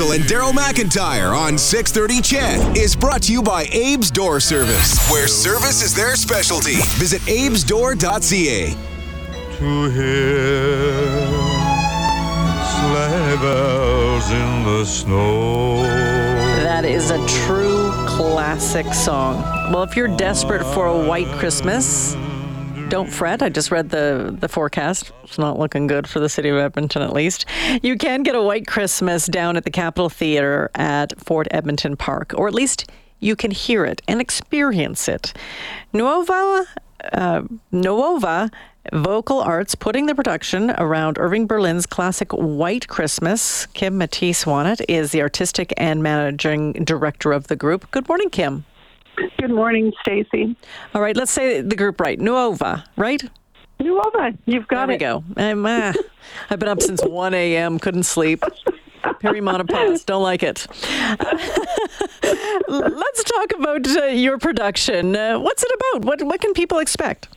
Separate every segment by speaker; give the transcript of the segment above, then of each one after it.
Speaker 1: Morning with Stacy Brotzel and Daryl McIntyre on 630 CHED is brought to you by Abe's Door Service, where service is their specialty. Visit abesdoor.ca.
Speaker 2: to hear sleigh bells in the snow.
Speaker 3: That is a true classic song. Well, if you're desperate for a white Christmas, don't fret. I just read the, the forecast. It's not looking good for the city of Edmonton, at least. You can get a white Christmas down at the Capitol Theatre at Fort Edmonton Park, or at least you can hear it and experience it. Nuova, uh, Nuova Vocal Arts putting the production around Irving Berlin's classic White Christmas. Kim Mattice Wanat is the artistic and managing director of the group. Good morning, Kim.
Speaker 4: Good morning, Stacy.
Speaker 3: All right, let's say the group right. Nuova, right?
Speaker 4: Nuova, you've got
Speaker 3: there we go. I'm, uh, I've been up since 1 a.m., couldn't sleep. Perimenopause, don't like it. Let's talk about uh, your production. Uh, what's it about? What, what can people expect?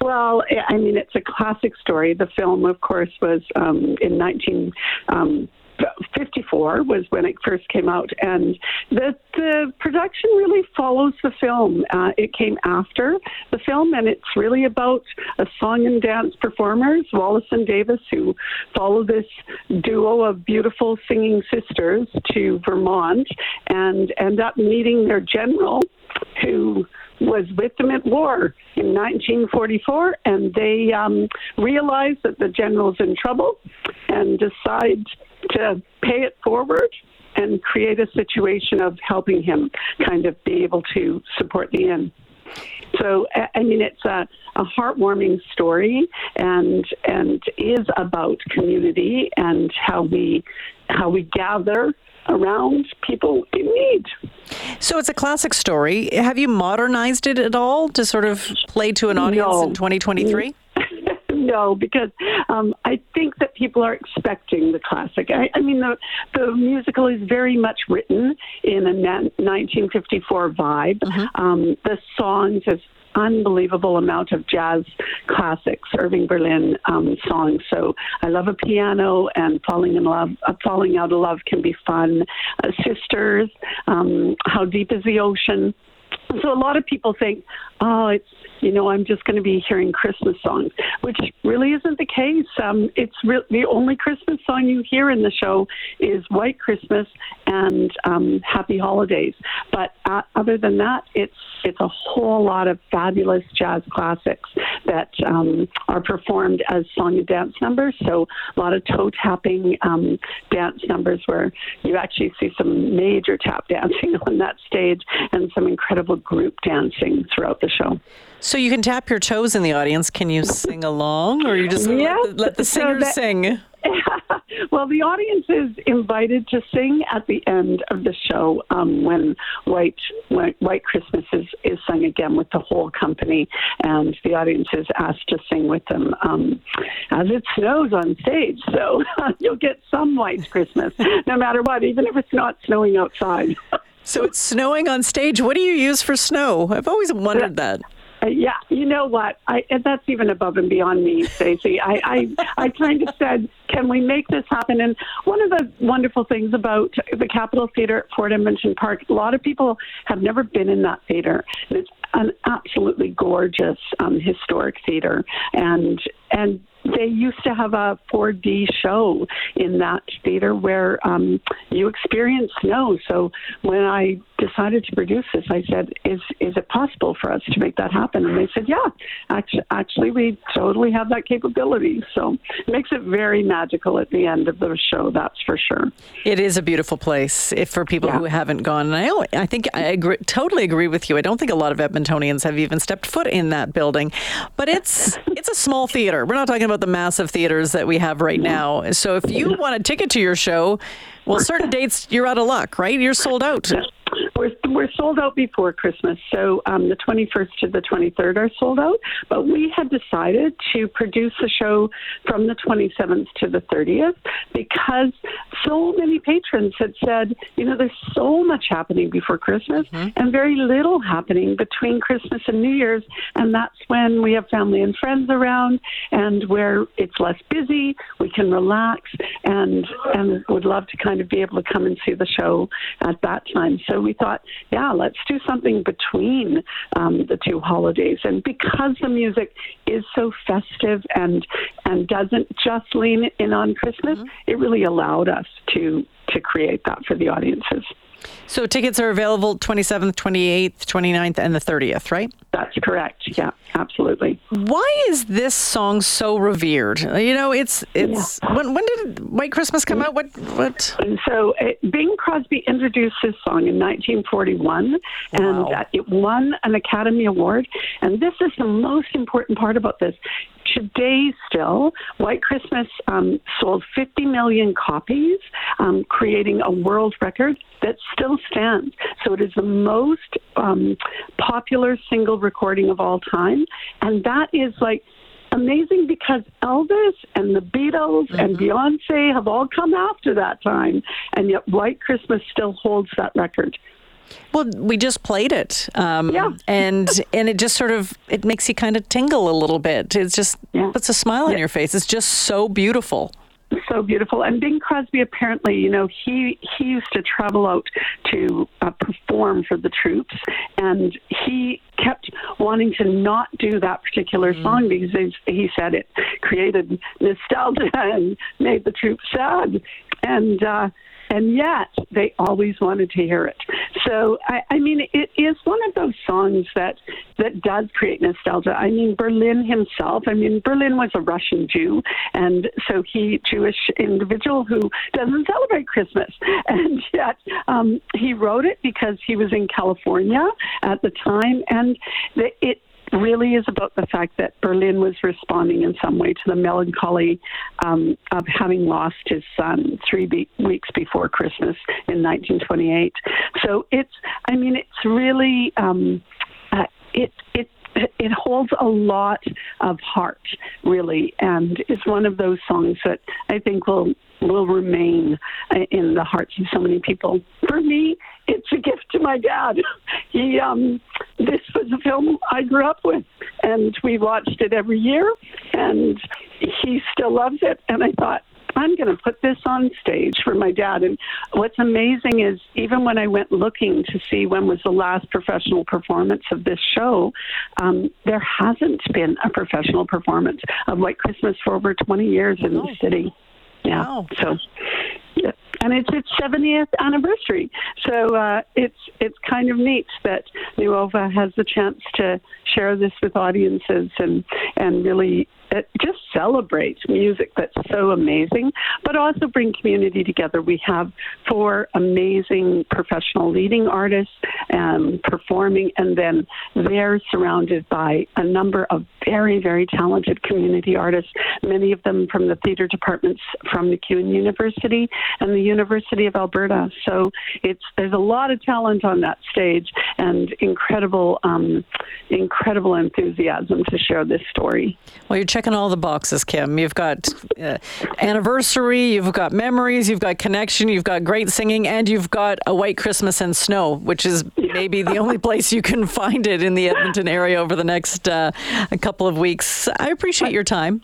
Speaker 4: Well, I mean, it's a classic story. The film, of course, was um, in 1954 was when it first came out, and the the production really follows the film. Uh, it came after the film, and it's really about a song and dance performers, Wallace and Davis, who follow this duo of beautiful singing sisters to Vermont and end up meeting their general, who was with them at war in 1944, and they um, realize that the general's in trouble and decide to pay it forward and create a situation of helping him kind of be able to support the inn. So I- mean, it's a, a heartwarming story, and and is about community and how we how we gather around people in need.
Speaker 3: So it's a classic story. Have you modernized it at all to sort of play to an audience
Speaker 4: No.
Speaker 3: in 2023?
Speaker 4: no, because um, I think that people are expecting the classic. I, I mean, the the musical is very much written in a na- 1954 vibe. Um, the songs have unbelievable amount of jazz classics, Irving Berlin um, songs. So I love a piano, and falling in love, uh, falling out of love can be fun. Uh, Sisters, um, how deep is the ocean? So a lot of people think, oh, it's you know, I'm just going to be hearing Christmas songs, which really isn't the case. Um, it's re- the only Christmas song you hear in the show is White Christmas and um, Happy Holidays. But uh, other than that, it's it's a whole lot of fabulous jazz classics that um, are performed as song and dance numbers. So a lot of toe tapping um, dance numbers where you actually see some major tap dancing on that stage and some incredible group dancing throughout the show.
Speaker 3: So you can tap your toes in the audience. Can you sing along, or you just
Speaker 4: Yeah.
Speaker 3: let, the, let the
Speaker 4: So
Speaker 3: singer
Speaker 4: that-
Speaker 3: sing?
Speaker 4: well, the audience is invited to sing at the end of the show um, when White when White Christmas is, is sung again with the whole company, and the audience is asked to sing with them um, as it snows on stage. So you'll get some White Christmas, no matter what, even if it's not snowing outside.
Speaker 3: So it's snowing on stage. What do you use for snow? I've always wondered that.
Speaker 4: Uh, yeah, you know what? I and that's even above and beyond me, Stacey. I, I I kind of said, can we make this happen? And one of the wonderful things about the Capitol Theatre at Fort Edmonton Park, a lot of people have never been in that theatre, and it's an absolutely gorgeous um, historic theatre, and and they used to have a 4D show in that theater where um, you experience snow. So when I decided to produce this, I said, "Is is it possible for us to make that happen?" And they said, "Yeah, actually, actually we totally have that capability." So it makes it very magical at the end of the show. That's for sure.
Speaker 3: It is a beautiful place if for people
Speaker 4: Yeah.
Speaker 3: who haven't gone. And I, I think I agree, totally agree with you. I don't think a lot of Edmontonians have even stepped foot in that building, but it's it's a small theater. We're not talking about the massive theaters that we have right now. So if you want a ticket to your show, well, certain dates you're out of luck, right? You're sold out.
Speaker 4: We're sold out before Christmas, so um, the 21st to the 23rd are sold out. But we had decided to produce the show from the 27th to the 30th because so many patrons had said, you know, there's so much happening before Christmas mm-hmm. and very little happening between Christmas and New Year's, and that's when we have family and friends around, and where it's less busy, we can relax, and and would love to kind of be able to come and see the show at that time. So we thought yeah, let's do something between um, the two holidays. And because the music is so festive and and doesn't just lean in on Christmas, mm-hmm. it really allowed us to to create that for the audiences.
Speaker 3: So tickets are available 27th, 28th, 29th, and the 30th, right?
Speaker 4: That's correct. Yeah, absolutely.
Speaker 3: Why is this song so revered? You know, it's it's yeah. when when did White Christmas come out? What what?
Speaker 4: So uh, Bing Crosby introduced this song in 1941, wow. and uh, it won an Academy Award. And this is the most important part about this today still, White Christmas um, sold 50 million copies, um, creating a world record that still stands. So it is the most um, popular single recording of all time. And that is like amazing because Elvis and the Beatles mm-hmm. and Beyonce have all come after that time. And yet White Christmas still holds that record.
Speaker 3: Well, we just played it,
Speaker 4: um, yeah.
Speaker 3: and and it just sort of it makes you kind of tingle a little bit. It's just yeah. puts a smile yeah. on your face. It's just so beautiful
Speaker 4: so beautiful. And Bing Crosby apparently, you know, he he used to travel out to uh, perform for the troops, and he kept wanting to not do that particular mm. song because he said it created nostalgia and made the troops sad. And uh, and yet they always wanted to hear it. So I, I mean, it is one of those songs that that does create nostalgia. I mean, Berlin himself. I mean, Berlin was a Russian Jew, and so he Jewish individual who doesn't celebrate Christmas, and yet um, he wrote it because he was in California at the time, and it really is about the fact that Berlin was responding in some way to the melancholy um, of having lost his son three be- weeks before Christmas in 1928. So it's, I mean, it's really, um, uh, it, it, it holds a lot of heart, really, and it's one of those songs that I think will will remain uh, in the hearts of so many people. For me, it's a gift to my dad. He um, this was a film I grew up with, and we watched it every year, and he still loves it. And I thought, I'm going to put this on stage for my dad. And what's amazing is even when I went looking to see when was the last professional performance of this show, um, there hasn't been a professional performance of White Christmas for over 20 years in the city. Yeah. Wow. So and it's its 70th anniversary. So uh, it's it's kind of neat that Nuova has the chance to share this with audiences and and really just celebrate music that's so amazing, but also bring community together. We have four amazing professional leading artists um, performing, and then they're surrounded by a number of very, very talented community artists, many of them from the theater departments from MacEwan University and the University of Alberta. So it's there's a lot of talent on that stage and incredible, um, incredible enthusiasm to share this story.
Speaker 3: Well, you're checking all the boxes, Kim. You've got uh, anniversary, you've got memories, you've got connection, you've got great singing, and you've got a white Christmas and snow, which is maybe the only place you can find it in the Edmonton area over the next uh, couple of weeks. I appreciate your time.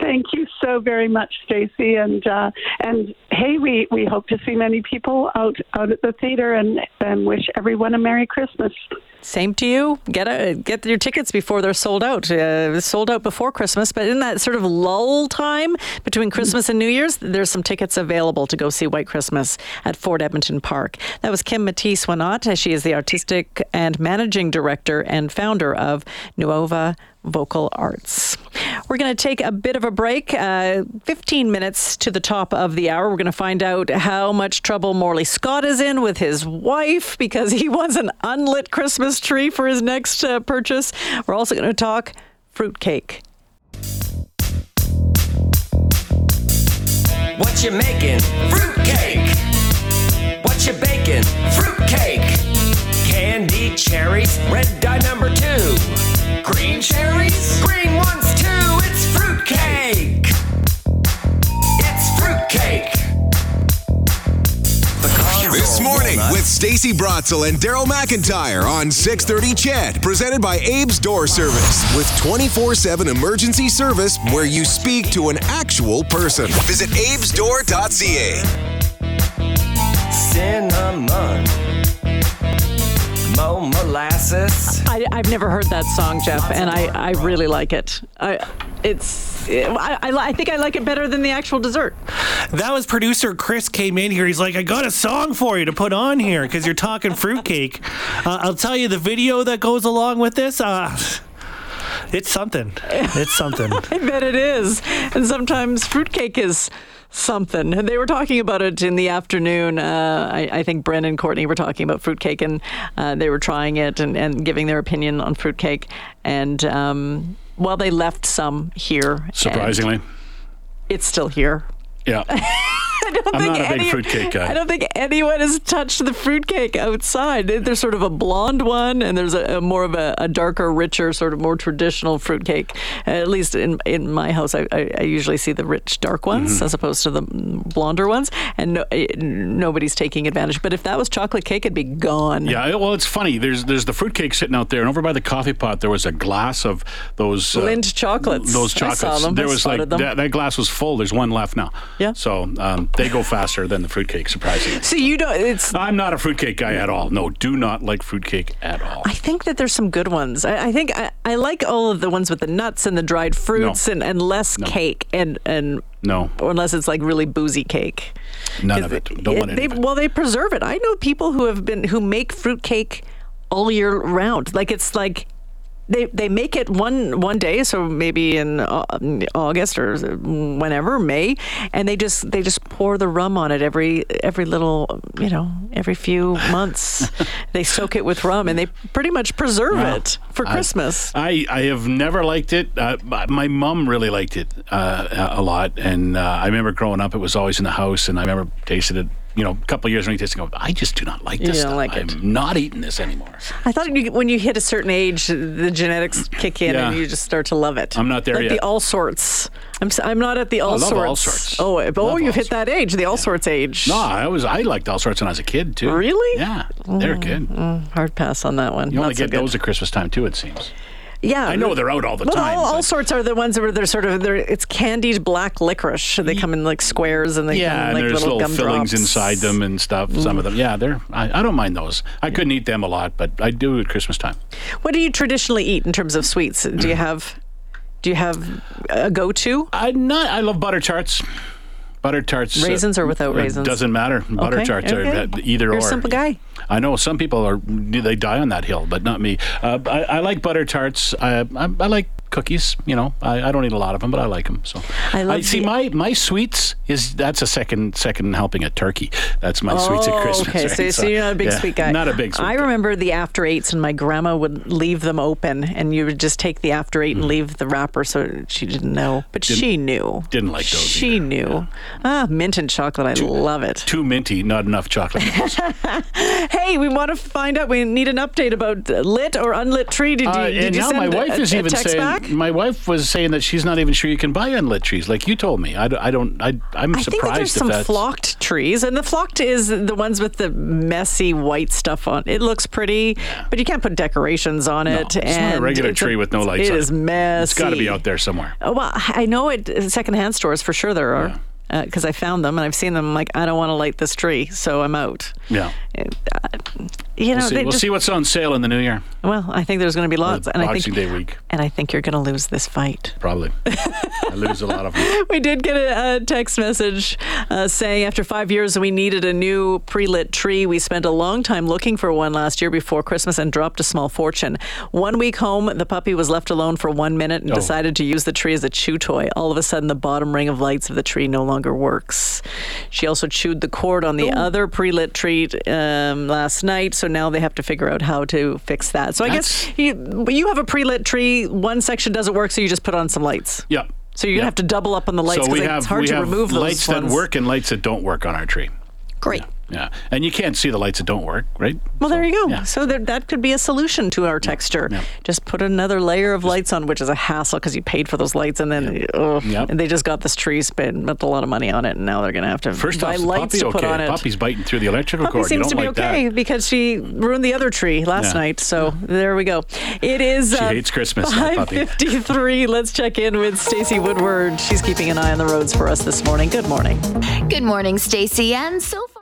Speaker 4: Thank you so very much, Stacy, and uh, and hey, we, we hope to see many people out out at the theater, and and wish everyone a Merry Christmas.
Speaker 3: Same to you. Get a, get your tickets before they're sold out. Uh, sold out before Christmas, but in that sort of lull time between Christmas and New Year's, there's some tickets available to go see White Christmas at Fort Edmonton Park. That was Kim Mattice Wanat. She is the artistic and managing director and founder of Nuova Vocal Arts. We're going to take a bit of a break, uh, 15 minutes to the top of the hour. We're going to find out how much trouble Morley Scott is in with his wife because he wants an unlit Christmas tree for his next uh, purchase. We're also going to talk fruitcake.
Speaker 5: What you making? Fruitcake. What you baking? Fruitcake. candy cherries, red dye number two. Green cherries, green ones
Speaker 1: This
Speaker 5: oh,
Speaker 1: morning with Stacy Brotzel and Daryl McIntyre on 630 CHED, presented by Abe's Door Service with 24-7 emergency service where you speak to an actual person. Visit abesdoor.ca.
Speaker 5: cinnamon, mo molasses.
Speaker 3: I, I've never heard that song, Jeff, and I, I really like it. I, it's I, I, I think I like it better than the actual dessert.
Speaker 6: That was producer Chris came in here. He's like, I got a song for you to put on here because you're talking fruitcake. Uh, I'll tell you the video that goes along with this. Uh, it's something. It's something.
Speaker 3: I bet it is. And sometimes fruitcake is something. And they were talking about it in the afternoon. Uh, I, I think Bren and Courtney were talking about fruitcake and uh, they were trying it and, and giving their opinion on fruitcake. And um, well, they left some here.
Speaker 7: Surprisingly.
Speaker 3: It's still here.
Speaker 7: Yeah.
Speaker 3: I don't
Speaker 7: I'm
Speaker 3: think
Speaker 7: not a big fruitcake guy.
Speaker 3: I don't think anyone has touched the fruitcake outside. There's sort of a blonde one, and there's a, a more of a, a darker, richer, sort of more traditional fruitcake. At least in in my house, I, I, I usually see the rich, dark ones
Speaker 7: Mm-hmm.
Speaker 3: as opposed to the blonder ones, and no, eh, nobody's taking advantage. But if that was chocolate cake, it'd be gone.
Speaker 7: Yeah, well, it's funny. There's there's the fruitcake sitting out there, and over by the coffee pot, there was a glass of those uh,
Speaker 3: Lindt chocolates.
Speaker 7: Those
Speaker 3: I
Speaker 7: chocolates.
Speaker 3: saw them.
Speaker 7: There was like that, that glass was full. There's one left now.
Speaker 3: Yeah.
Speaker 7: So um, they go faster than the fruitcake, surprisingly.
Speaker 3: So you don't. It's
Speaker 7: I'm not a fruitcake guy at all. No, do not like fruitcake at all.
Speaker 3: I think that there's some good ones. I, I think I, I like all of the ones with the nuts and the dried fruits
Speaker 7: No.
Speaker 3: and, and less cake and and
Speaker 7: No,
Speaker 3: or unless it's like really boozy cake.
Speaker 7: none of it. Don't want any
Speaker 3: they,
Speaker 7: it.
Speaker 3: Well, they preserve it. I know people who have been who make fruitcake all year round. Like it's like they they make it one one day, so maybe in uh, August or whenever May, and they just they just pour the rum on it every every little you know every few months. they soak it with rum and they pretty much preserve it for Christmas.
Speaker 7: I, I have never liked it. Uh, my- mom really liked it uh, a lot, and uh, I remember growing up, it was always in the house, and I remember tasted it. You know, a couple years when you taste it, go, I just do not like this.
Speaker 3: don't
Speaker 7: stuff.
Speaker 3: like it.
Speaker 7: I'm not eating this anymore.
Speaker 3: I thought you, when you hit a certain age, the genetics kick in and you just start to love it.
Speaker 7: I'm not there
Speaker 3: like
Speaker 7: yet.
Speaker 3: The all sorts. I'm I'm not at the all
Speaker 7: love
Speaker 3: sorts.
Speaker 7: all sorts.
Speaker 3: Oh, oh,
Speaker 7: Love
Speaker 3: you've
Speaker 7: all
Speaker 3: hit that age, the all sorts age.
Speaker 7: No, I was I liked all sorts when I was a kid too.
Speaker 3: Really?
Speaker 7: Yeah, they're good.
Speaker 3: Mm, mm, hard pass on that one.
Speaker 7: You only
Speaker 3: Not so
Speaker 7: get
Speaker 3: good.
Speaker 7: those at Christmas time too. It seems.
Speaker 3: Yeah,
Speaker 7: I know they're out all the
Speaker 3: well,
Speaker 7: time.
Speaker 3: All, all sorts are the ones where they're sort of they're it's candied black licorice. They come in like squares and they
Speaker 7: yeah,
Speaker 3: come in
Speaker 7: and
Speaker 3: like
Speaker 7: there's
Speaker 3: little,
Speaker 7: little, fillings inside them and stuff. Some of them, yeah, they're. I, I don't mind those. I couldn't eat them a lot, but I do at Christmas time.
Speaker 3: What do you traditionally eat in terms of sweets? Do you have do you have a go to?
Speaker 7: I not. I love butter tarts. Butter tarts. uh,
Speaker 3: Raisins or without raisins?
Speaker 7: Doesn't matter. Butter
Speaker 3: Okay,
Speaker 7: tarts are
Speaker 3: okay.
Speaker 7: uh, either
Speaker 3: You're a simple guy.
Speaker 7: I know some people are. They die on that hill, but not me. Uh, I, I like butter tarts. I, I, I like cookies. You know, I, I don't eat a lot of them, but I like them. So
Speaker 3: I love
Speaker 7: see
Speaker 3: the-
Speaker 7: my my sweets is that's a second second helping at turkey. That's my sweets at
Speaker 3: Oh,
Speaker 7: Christmas.
Speaker 3: Okay,
Speaker 7: right?
Speaker 3: so, so you're not a big
Speaker 7: yeah,
Speaker 3: sweet guy.
Speaker 7: Not a big sweet.
Speaker 3: I
Speaker 7: guy.
Speaker 3: remember the after eights, and my grandma would leave them open, and you would just take the after eight and leave the wrapper, so she didn't know, but she knew.
Speaker 7: Mm. didn't like those
Speaker 3: She
Speaker 7: either.
Speaker 3: knew. Ah, mint and chocolate. I love it.
Speaker 7: Too minty, not enough chocolate.
Speaker 3: Hey, we want to find out. We need an update about lit or unlit tree. Did you,
Speaker 7: Uh,
Speaker 3: did you
Speaker 7: now
Speaker 3: send
Speaker 7: my wife
Speaker 3: a,
Speaker 7: is
Speaker 3: a
Speaker 7: even saying
Speaker 3: back?
Speaker 7: My wife was saying that she's not even sure you can buy unlit trees, like you told me. I, I don't. I, I'm
Speaker 3: I think that there's some
Speaker 7: that's
Speaker 3: flocked trees, and the flocked is the ones with the messy white stuff on. It looks pretty, but you can't put decorations on it.
Speaker 7: it's not a regular tree with no lights
Speaker 3: It
Speaker 7: on
Speaker 3: is messy.
Speaker 7: It's got to be out there somewhere.
Speaker 3: Oh, well, I know it. Secondhand stores for sure there are. Because I found them and I've seen them. I'm like, I don't want to light this tree, so I'm out.
Speaker 7: Yeah.
Speaker 3: It- uh, you know,
Speaker 7: We'll see, we'll
Speaker 3: just-
Speaker 7: see what's on sale in the new year.
Speaker 3: well, I think there's going to be lots, and I think
Speaker 7: Day week,
Speaker 3: and I think you're going to lose this fight.
Speaker 7: probably. I lose a lot of them.
Speaker 3: We did get a, a text message uh, saying after five years we needed a new pre-lit tree. We spent a long time looking for one last year before Christmas and dropped a small fortune. One week home, the puppy was left alone for one minute and
Speaker 7: Oh.
Speaker 3: decided to use the tree as a chew toy. All of a sudden, the bottom ring of lights of the tree no longer works. She also chewed the cord on the other pre-lit tree um, last night, so now they have to figure out how to fix that. So I guess you, you have a pre-lit tree. One section doesn't work, so you just put on some lights.
Speaker 7: Yeah.
Speaker 3: So you're gonna have to double up on the lights
Speaker 7: so
Speaker 3: because
Speaker 7: we
Speaker 3: it's
Speaker 7: have
Speaker 3: hard
Speaker 7: we
Speaker 3: to
Speaker 7: have
Speaker 3: remove those
Speaker 7: lights
Speaker 3: ones.
Speaker 7: that work and lights that don't work on our tree.
Speaker 3: Great.
Speaker 7: Yeah, and you can't see the lights that don't work, right?
Speaker 3: Well, there you go.
Speaker 7: yeah.
Speaker 3: So there, that could be a solution to our texture.
Speaker 7: yeah.
Speaker 3: Just put another layer of lights on, which is a hassle because you paid for those lights, and then ugh,
Speaker 7: Yep.
Speaker 3: and they just got this tree spent spent a lot of money on it, and now they're going to have to
Speaker 7: First
Speaker 3: buy
Speaker 7: off,
Speaker 3: lights
Speaker 7: Poppy
Speaker 3: to
Speaker 7: okay?
Speaker 3: put on it.
Speaker 7: Poppy's biting through the electrical
Speaker 3: Poppy
Speaker 7: cord.
Speaker 3: seems
Speaker 7: you
Speaker 3: to
Speaker 7: don't
Speaker 3: be
Speaker 7: like
Speaker 3: okay
Speaker 7: that.
Speaker 3: because she ruined the other tree last
Speaker 7: Yeah.
Speaker 3: night. So there we go. It is.
Speaker 7: She
Speaker 3: uh,
Speaker 7: hates Christmas. Five
Speaker 3: fifty-three. Let's check in with Stacey Woodward. She's keeping an eye on the roads for us this morning. Good morning.
Speaker 8: Good morning, Stacy. And so far.